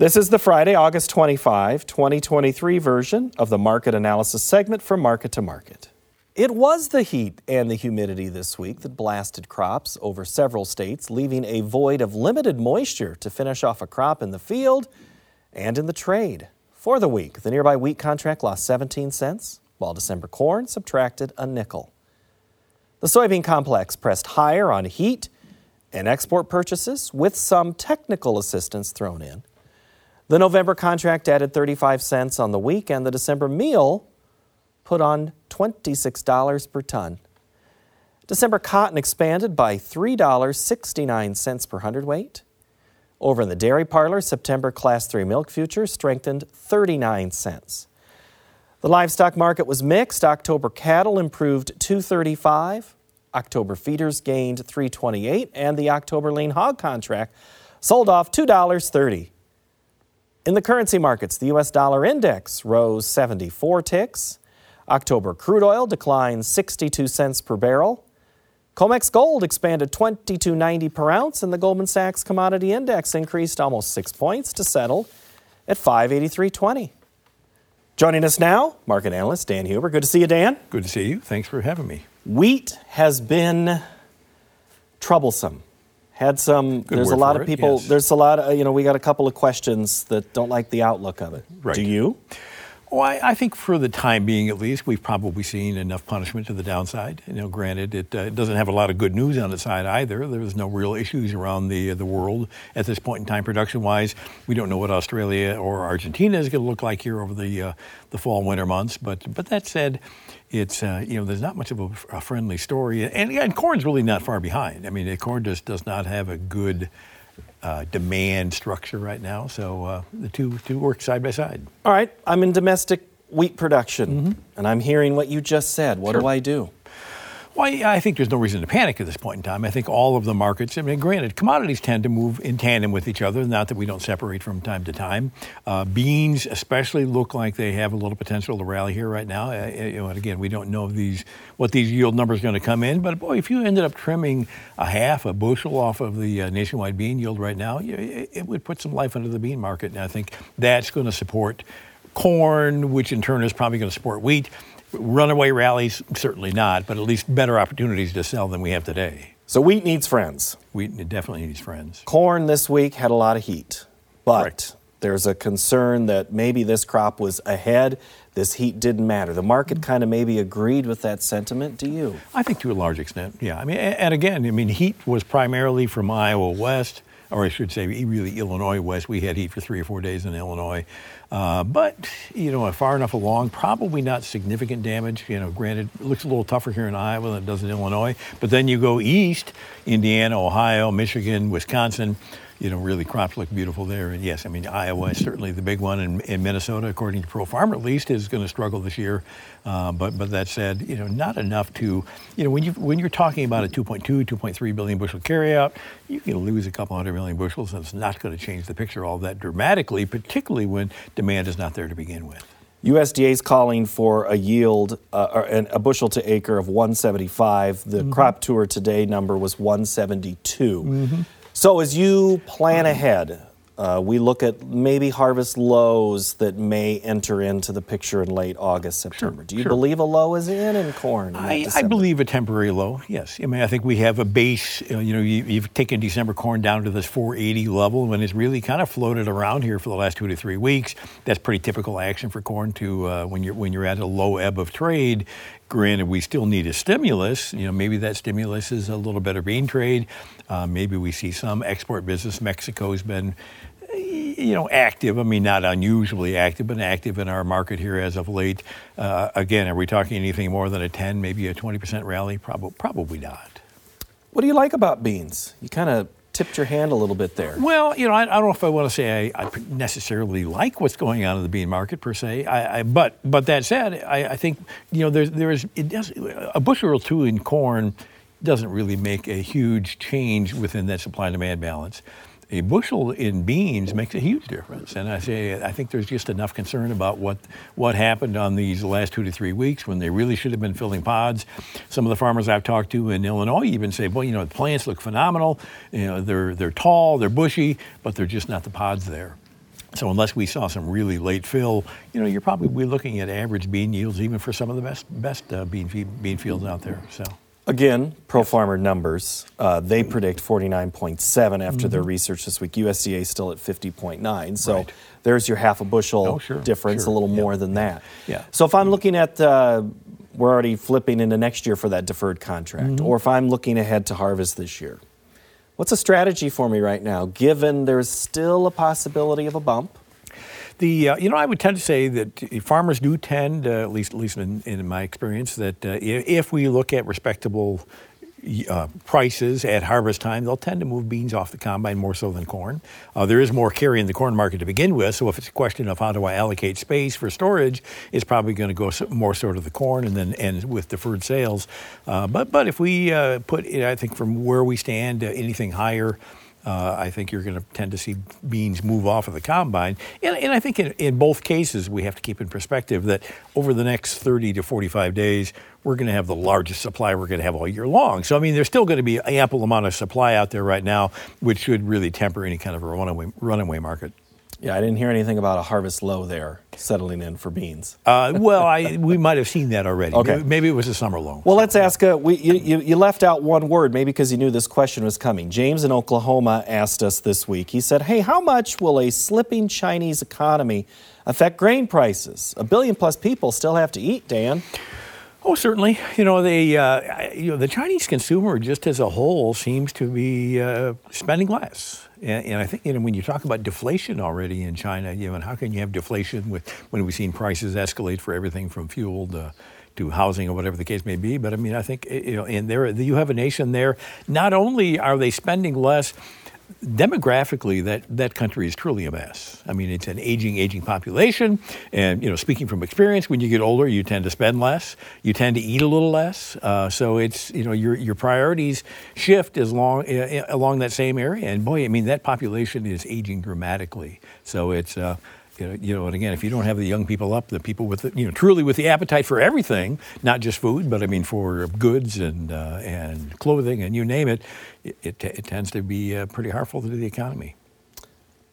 This is the Friday, August 25, 2023 version of the market analysis segment from Market to Market. It was the heat and the humidity this week that blasted crops over several states, leaving a void of limited moisture to finish off a crop in the field and in the trade. For the week, the nearby wheat contract lost 17 cents, while December corn subtracted a nickel. The soybean complex pressed higher on heat and export purchases with some technical assistance thrown in. The November contract added 35 cents on the week, and the December meal put on $26 per ton. December cotton expanded by $3.69 per hundredweight. Over in the dairy parlor, September Class 3 milk futures strengthened 39 cents. The livestock market was mixed. October cattle improved 235. October feeders gained 328 and the October lean hog contract sold off $2.30. In the currency markets, the US dollar index rose 74 ticks. October crude oil declined 62 cents per barrel. COMEX gold expanded 22.90 per ounce, and the Goldman Sachs commodity index increased almost six points to settle at 583.20. Joining us now, market analyst Dan Hueber. Good to see you, Dan. Good to see you. Thanks for having me. Wheat has been troublesome had some. Good there's a lot of it, people. yes. There's a lot of you know. We got a couple of questions that don't like the outlook of it. Right. Do you? Well, I, think for the time being, at least, we've probably seen enough punishment to the downside. You know, granted, it, uh, doesn't have a lot of good news on its side either. There's no real issues around the uh, the world at this point in time, production-wise. We don't know what Australia or Argentina is going to look like here over the uh, the fall winter months. But but that said, it's uh, you know there's not much of a, a friendly story, and, and corn's really not far behind. I mean, corn just does not have a good. Uh, demand structure right now, so uh, the two two work side by side. All right. I'm in domestic wheat production, and I'm hearing what you just said. What do I do? Well, I think there's no reason to panic at this point in time. I think all of the markets, I mean, granted, commodities tend to move in tandem with each other, not that we don't separate from time to time. Uh, beans, especially, look like they have a little potential to rally here right now. Uh, you know, and again, we don't know these what these yield numbers are going to come in, but boy, if you ended up trimming a half a bushel off of the uh, nationwide bean yield right now, it, it would put some life into the bean market, and I think that's going to support corn, which in turn is probably going to support wheat. Runaway rallies, certainly not, but at least better opportunities to sell than we have today. So wheat needs friends. Wheat definitely needs friends. Corn this week had a lot of heat, but Correct. there's a concern that maybe this crop was ahead. This heat didn't matter. The market kind of maybe agreed with that sentiment. Do you? I think to a large extent, yeah. I mean, and again, I mean, heat was primarily from Iowa west, or I should say, really Illinois west. We had heat for three or four days in Illinois, uh, but you know, far enough along, probably not significant damage. You know, granted, it looks a little tougher here in Iowa than it does in Illinois. But then you go east, Indiana, Ohio, Michigan, Wisconsin. You know, really crops look beautiful there. And yes, I mean, Iowa is certainly the big one, and, and Minnesota, according to Pro Farmer at least, is going to struggle this year. Uh, but but that said, you know, not enough to, you know, when you when you're talking about a 2.2, 2.3 billion bushel carryout, you can lose a couple hundred million bushels, and it's not going to change the picture all that dramatically, particularly when demand is not there to begin with. USDA is calling for a yield, uh, or an, a bushel to acre of 175. The crop tour today number was 172. So as you plan ahead, uh, we look at maybe harvest lows that may enter into the picture in late August, September. Do you sure. believe a low is in in corn? I, I believe a temporary low. Yes, I mean I think we have a base. uh, You know, you, you've taken December corn down to this 480 level, when it's really kind of floated around here for the last two to three weeks. That's pretty typical action for corn to uh, when you're when you're at a low ebb of trade. Granted, we still need a stimulus. You know, maybe that stimulus is a little better bean trade. Uh, maybe we see some export business. Mexico's been you know, active. I mean, not unusually active, but active in our market here as of late. Uh, again, are we talking anything more than a 10, maybe a 20% rally? Probably, probably not. What do you like about beans? You kind of tipped your hand a little bit there. Well, you know, I, I don't know if I want to say I, I necessarily like what's going on in the bean market per se. I, but but that said, I, I think you know there's there is it does a bushel or two in corn doesn't really make a huge change within that supply and demand balance. A bushel in beans makes a huge difference, and I say I think there's just enough concern about what what happened on these last two to three weeks when they really should have been filling pods. Some of the farmers I've talked to in Illinois even say, "Well, you know, the plants look phenomenal. You know, they're they're tall, they're bushy, but they're just not the pods there." So unless we saw some really late fill, you know, you're probably looking at average bean yields even for some of the best best uh, bean bean fields out there. So. Again, Pro Farmer numbers. Uh, they predict 49.7 after mm-hmm. their research this week. USDA still at 50.9. So right. there's your half a bushel oh, sure, difference, sure. a little more than that. Yeah. So if I'm looking at, uh, we're already flipping into next year for that deferred contract, mm-hmm. or if I'm looking ahead to harvest this year, what's a strategy for me right now, given there's still a possibility of a bump? The, uh, you know, I would tend to say that farmers do tend, uh, at least at least in, in my experience, that uh, if we look at respectable uh, prices at harvest time, they'll tend to move beans off the combine more so than corn. Uh, there is more carry in the corn market to begin with, so if it's a question of how do I allocate space for storage, it's probably going to go more sort of the corn and then end with deferred sales. Uh, but but if we put, I think from where we stand, anything higher uh, I think you're going to tend to see beans move off of the combine. And, and I think in, in, both cases, we have to keep in perspective that over the next 30 to 45 days, we're going to have the largest supply we're going to have all year long. So, I mean, there's still going to be ample amount of supply out there right now, which should really temper any kind of a runaway, runaway market. Yeah, I didn't hear anything about a harvest low there settling in for beans. Uh, well, I, we might have seen that already. Okay. Maybe, maybe it was a summer low. Well, let's ask. Uh, we, you, you left out one word, maybe because you knew this question was coming. James in Oklahoma asked us this week. He said, "Hey, how much will a slipping Chinese economy affect grain prices? A billion plus people still have to eat, Dan." Oh, certainly. You know, the uh, you know the Chinese consumer, just as a whole, seems to be uh, spending less. And, and, I think you know when you talk about deflation already in China, you know, how can you have deflation with when we've seen prices escalate for everything from fuel to to housing or whatever the case may be. But I mean, I think you know, and there you have a nation there. Not only are they spending less, demographically, that, that country is truly a mess. I mean, it's an aging, aging population. And, you know, speaking from experience, when you get older, you tend to spend less. You tend to eat a little less. Uh, so it's, you know, your, your priorities shift as long, uh, along that same area. And boy, I mean, that population is aging dramatically. So it's, uh, you know, and again, if you don't have the young people up, the people with, the, you know, truly with the appetite for everything, not just food, but I mean for goods and uh, and clothing and you name it, it, it, it tends to be uh, pretty harmful to the economy.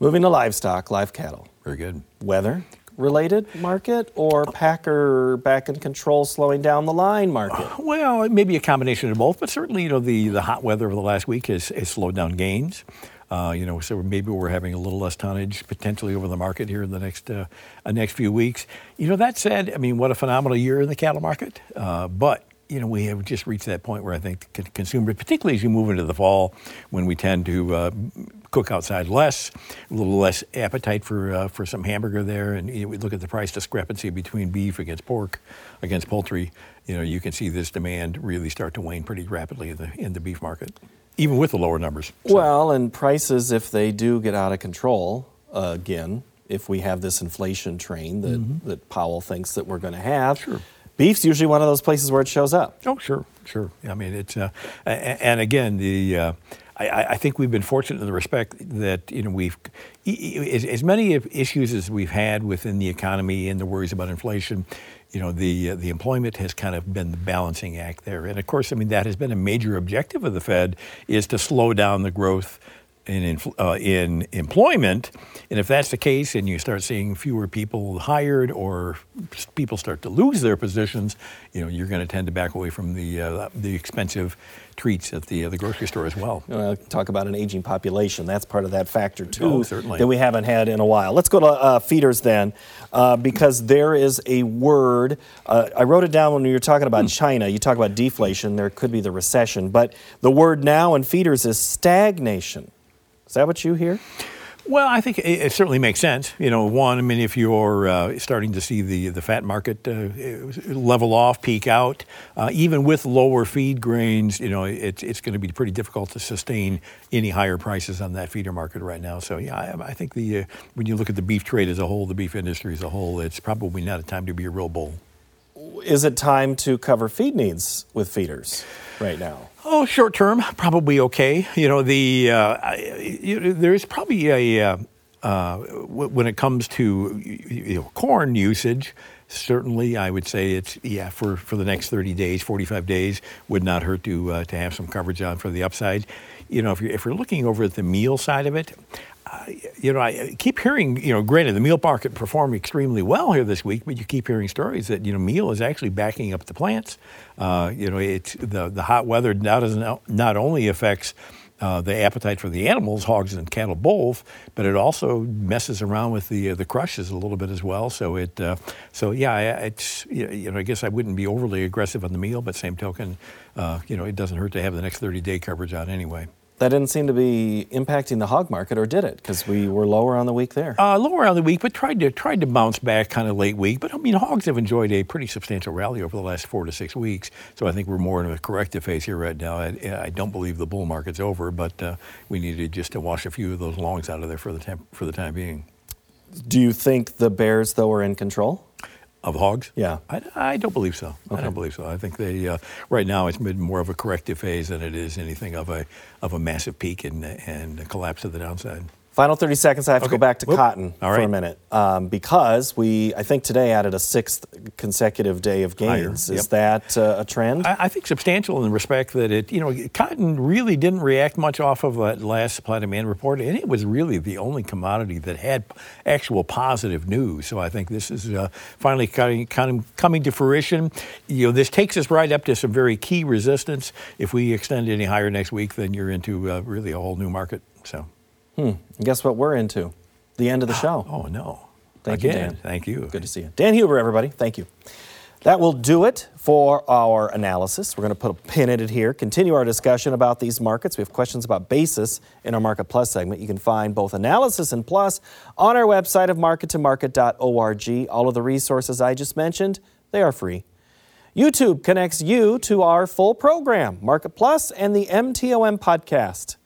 Moving to livestock, live cattle. Very good. Weather related market or packer back in control slowing down the line market? Uh, well, maybe a combination of both, but certainly, you know, the, the hot weather over the last week has, has slowed down gains. Uh, you know, so maybe we're having a little less tonnage potentially over the market here in the next uh, uh, next few weeks. You know, that said, I mean, what a phenomenal year in the cattle market. Uh, but you know, we have just reached that point where I think consumer, particularly as you move into the fall, when we tend to uh, cook outside less, a little less appetite for uh, for some hamburger there, and you know, we look at the price discrepancy between beef against pork, against poultry. You know, you can see this demand really start to wane pretty rapidly in the in the beef market even with the lower numbers. So. Well, and prices, if they do get out of control uh, again, if we have this inflation train that, mm-hmm. that Powell thinks that we're going to have, sure. beef's usually one of those places where it shows up. Oh, sure, sure. I mean, it's, uh, and again, the, uh, I, I, think we've been fortunate in the respect that you know we've as, as, many issues as we've had within the economy and the worries about inflation you know, the, uh, the employment has kind of been the balancing act there. And of course, I mean, that has been a major objective of the Fed is to slow down the growth in, uh, in employment. And if that's the case and you start seeing fewer people hired or people start to lose their positions, you know, you're going to tend to back away from the, uh, the expensive treats at the, uh, the grocery store as well. Uh, talk about an aging population. That's part of that factor, too, oh, certainly. that we haven't had in a while. Let's go to uh, feeders then, uh, because there is a word. Uh, I wrote it down when you were talking about hmm. China. You talk about deflation, there could be the recession, but the word now in feeders is stagnation. Is that what you hear? Well, I think it, it, certainly makes sense. You know, one, I mean, if you're uh, starting to see the, the fat market uh, level off, peak out, uh, even with lower feed grains, you know, it, it's going to be pretty difficult to sustain any higher prices on that feeder market right now. So, yeah, I, I think the uh, when you look at the beef trade as a whole, the beef industry as a whole, it's probably not a time to be a real bull. Is it time to cover feed needs with feeders right now? Oh, short term, probably okay. You know, the uh, you, there's probably a, uh, uh, when it comes to you know, corn usage, certainly I would say it's yeah for, for the next 30 days, 45 days would not hurt to uh, to have some coverage on for the upside. You know, if you're if you're looking over at the meal side of it. Uh, you know, I keep hearing, you know, granted, the meal market performed extremely well here this week, but you keep hearing stories that, you know, meal is actually backing up the plants. Uh, you know, it's the, the hot weather not, as, not only affects uh, the appetite for the animals, hogs and cattle both, but it also messes around with the uh, the crushes a little bit as well. So it, uh, so yeah, it's you know I guess I wouldn't be overly aggressive on the meal, but same token, uh, you know it doesn't hurt to have the next 30 day coverage out anyway. That didn't seem to be impacting the hog market, or did it? Because we were lower on the week there. Uh, lower on the week, but tried to tried to bounce back kind of late week. But I mean, hogs have enjoyed a pretty substantial rally over the last four to six weeks. So I think we're more in a corrective phase here right now. I, I don't believe the bull market's over, but uh, we needed just to wash a few of those longs out of there for the temp- for the time being. Do you think the bears though are in control? Of hogs? Yeah. I, I don't believe so. Okay. I don't believe so. I think they uh, right now it's more of a corrective phase than it is anything of a of a massive peak and and a collapse of the downside. Final 30 seconds. I have okay. to go back to Whoop. cotton All for right. a minute um, because we, I think today added a sixth consecutive day of gains. Higher. Is that uh, a trend? I, I, think substantial in the respect that it, you know, cotton really didn't react much off of that last supply demand report, and it was really the only commodity that had actual positive news. So I think this is uh, finally coming, kind of coming to fruition. You know, this takes us right up to some very key resistance. If we extend any higher next week, then you're into uh, really a whole new market. So. Hmm. Guess what we're into? The end of the show. Oh, no. Thank Again, you, Dan. Thank you. Good to see you. Dan Hueber, everybody. Thank you. That will do it for our analysis. We're going to put a pin in it here, continue our discussion about these markets. We have questions about basis in our Market Plus segment. You can find both analysis and plus on our website of markettomarket.org. All of the resources I just mentioned, they are free. YouTube connects you to our full program, Market Plus and the MTOM podcast.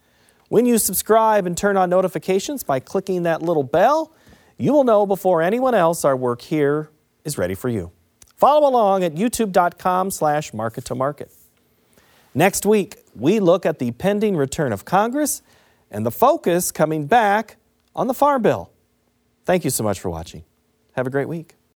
When you subscribe and turn on notifications by clicking that little bell, you will know before anyone else our work here is ready for you. Follow along at youtube.com slash market to market. Next week, we look at the pending return of Congress and the focus coming back on the Farm Bill. Thank you so much for watching. Have a great week.